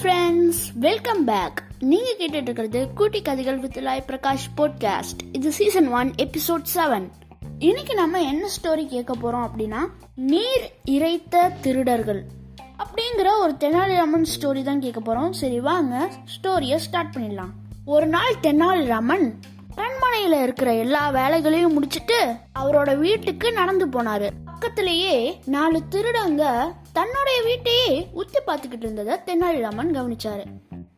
Friends welcome back நீங்கள் கேட்டுட்டு இருக்கிறது கூட்டி கதைகள் வித் லாய் பிரகாஷ் போட்காஸ்ட் இது சீசன் ஒன் எபிசோட் செவன் இன்னைக்கு நம்ம என்ன ஸ்டோரி கேட்க போகிறோம் அப்படின்னா நீர் இறைத்த திருடர்கள் அப்படிங்கிற ஒரு தெனாலிராமன் ஸ்டோரி தான் கேட்க போகிறோம் சரி வாங்க ஸ்டோரியை ஸ்டார்ட் பண்ணிடலாம். ஒரு நாள் தெனாலிராமன் அரண்மனையில இருக்கிற எல்லா வேலைகளையும் முடிச்சுட்டு அவரோட வீட்டுக்கு நடந்து போனாரு. பக்கத்திலேயே நாலு திருடங்க தன்னுடைய வீட்டையே உத்து பார்த்துக்கிட்டு இருந்ததை தெனாலிராமன் கவனிச்சாரு.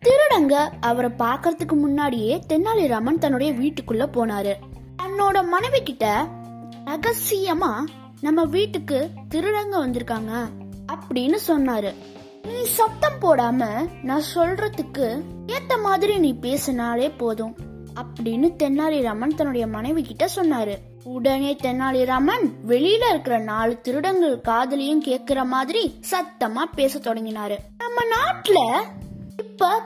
திருடங்க அவரை பார்க்கறதுக்கு முன்னாடியே தெனாலிராமன் தன்னுடைய வீட்டுக்குள்ள போனாரு. தன்னோட மனைவி கிட்ட ரகசியமா நம்ம வீட்டுக்கு திருடங்க வந்திருக்காங்க அப்படின்னு சொன்னாரு. நீ சத்தம் போடாம நான் சொல்றதுக்கு ஏத்த மாதிரி நீ பேசினாலே போதும். அப்படின்னு தென்னாலிராமன் தன்னுடைய மனைவி கிட்ட சொன்னாரு. உடனே தென்னாலிராமன் வெளியில இருக்கிற நாலு திருடங்கள் காதலியும் கேக்குற மாதிரி சத்தமா பேச தொடங்கினாரு. நம்ம நாட்டுல இப்ப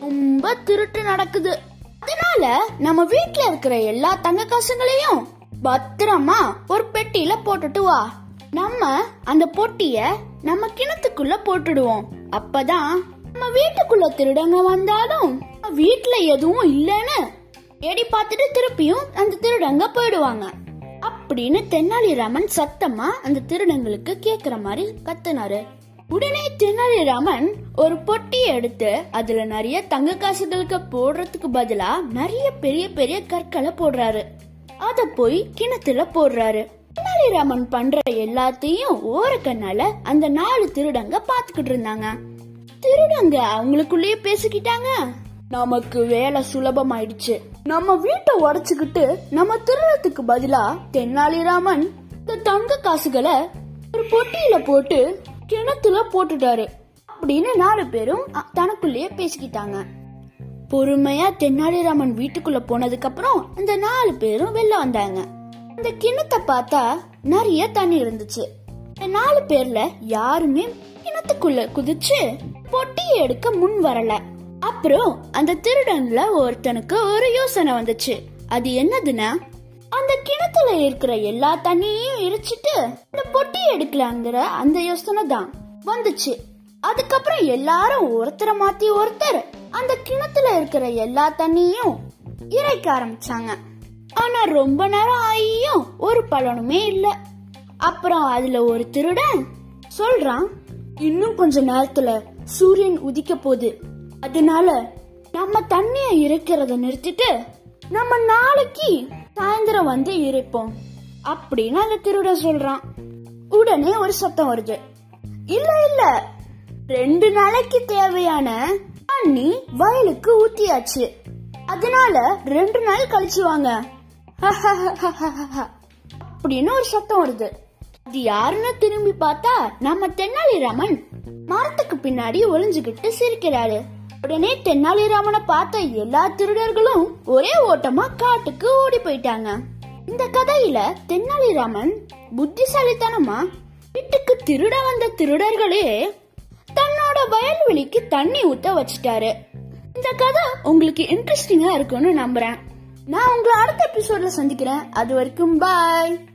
ரொம்ப திருட்டு நடக்குது. அதனால நம்ம வீட்டுல இருக்கிற எல்லா தங்க காசுங்களையும் பத்திரமா ஒரு பெட்டியில போட்டுட்டு வா. நம்ம அந்த பொட்டிய நம்ம கிணத்துக்குள்ள போட்டுடுவோம். அப்பதான் நம்ம வீட்டுக்குள்ள திருடங்க வந்தாலும் வீட்டுல எதுவும் இல்லைன்னு எடி பார்த்துட்டு திருப்பியும் அந்த திருடங்க போயிடுவாங்க. அப்படின்னு தென்னாலிராமன் சத்தமா அந்த திருடங்களுக்கு கேக்குற மாதிரி கத்துனாரு. உடனே தெனாலிராமன் ஒரு பொட்டி எடுத்து அதுல நிறைய தங்க காசுகளுக்கு போடுறதுக்கு பதிலா நிறைய பெரிய பெரிய கற்களை போடுறாரு. அத போய் கிணத்துல போடுறாரு. தெனாலிராமன் பண்ற எல்லாத்தையும் ஓர அந்த நாலு திருடங்க பாத்துக்கிட்டு இருந்தாங்க. திருடங்க அவங்களுக்குள்ளேயே பேசிக்கிட்டாங்க. நமக்கு வேலை சுலபமாயிடுச்சு. நம்ம வீட்டை உடைச்சுக்கிட்டு நம்ம திருடத்துக்கு பதிலா தென்னாலிராமன் இந்த தங்க காசுகளை ஒரு பொட்டியில போட்டு கிணத்துல போட்டுட்டாரு. அப்படின்னு நாலு பேரும் தனக்குள்ளேயே பேசிக்கிட்டாங்க. பொறுமையா தென்னாலிராமன் வீட்டுக்குள்ள போனதுக்கு அப்புறம் அந்த நாலு பேரும் வெளில வந்தாங்க. அந்த கிணத்தை பார்த்தா நிறைய தண்ணி இருந்துச்சு. இந்த நாலு பேர்ல யாருமே கிணத்துக்குள்ள குதிச்சு பொட்டியை எடுக்க முன் வரல. அப்புறம் அந்த திருடன்ல ஒருத்தனுக்கு ஒரு யோசனை வந்துச்சு. அது என்னதுன்னா அந்த கிணத்துல இருக்கிற எல்லா தண்ணியையும் எரிச்சிட்டு இந்த பொட்டி எடுக்கலாங்கிற அந்த யோசனை தான் வந்துச்சு. அதுக்கப்புறம் எல்லாரும் ஒருத்தரை மாத்தி ஒருத்தர் அந்த கிணத்துல இருக்கிற எல்லா தண்ணியும் இறைக்க ஆரம்பிச்சாங்க. ஆனா ரொம்ப நேரம் ஆகியும் ஒரு பலனுமே இல்ல. அப்புறம் அதுல ஒரு திருடன் சொல்றான் இன்னும் கொஞ்ச நேரத்துல சூரியன் உதிக்க போகுது. அதனால நம்ம தண்ணிய இறைக்கிறத நிறுத்திட்டு நம்ம நாளைக்கு சாயந்தரம் வந்து இறைப்போம் அப்படின்னு அந்த திருடன் சொல்றான். உடனே ஒரு சத்தம் வருது. இல்ல இல்ல. ரெண்டு நாளைக்கு தேவையான தண்ணி வயலுக்கு ஊத்தியாச்சு. அதனால ரெண்டு நாள் கழிச்சு வாங்க. அப்படின்னு ஒரு சத்தம் வருது. அது யாருன்னு திரும்பி பார்த்தா நம்ம தென்னாலிராமன் மரத்துக்கு பின்னாடி ஒளிஞ்சுகிட்டு சிரிக்கிறாரு. உடனே தென்னாலிராமனை பார்த்த எல்லா திருடர்களும் ஒரே ஓட்டமா காட்டுக்கு ஓடி போயிட்டாங்க. இந்த கதையில தென்னாலிராமன் புத்திசாலித்தனமா வீட்டுக்கு திருட வந்த திருடர்களே தன்னோட வயல்வெளிக்கு தண்ணி ஊத்த வச்சுட்டாரு. இந்த கதை உங்களுக்கு இன்ட்ரெஸ்டிங்கா இருக்கும்னு நம்புறேன். நான் உங்களை அடுத்த எபிசோட்ல சந்திக்கிறேன். அது வரைக்கும் பாய்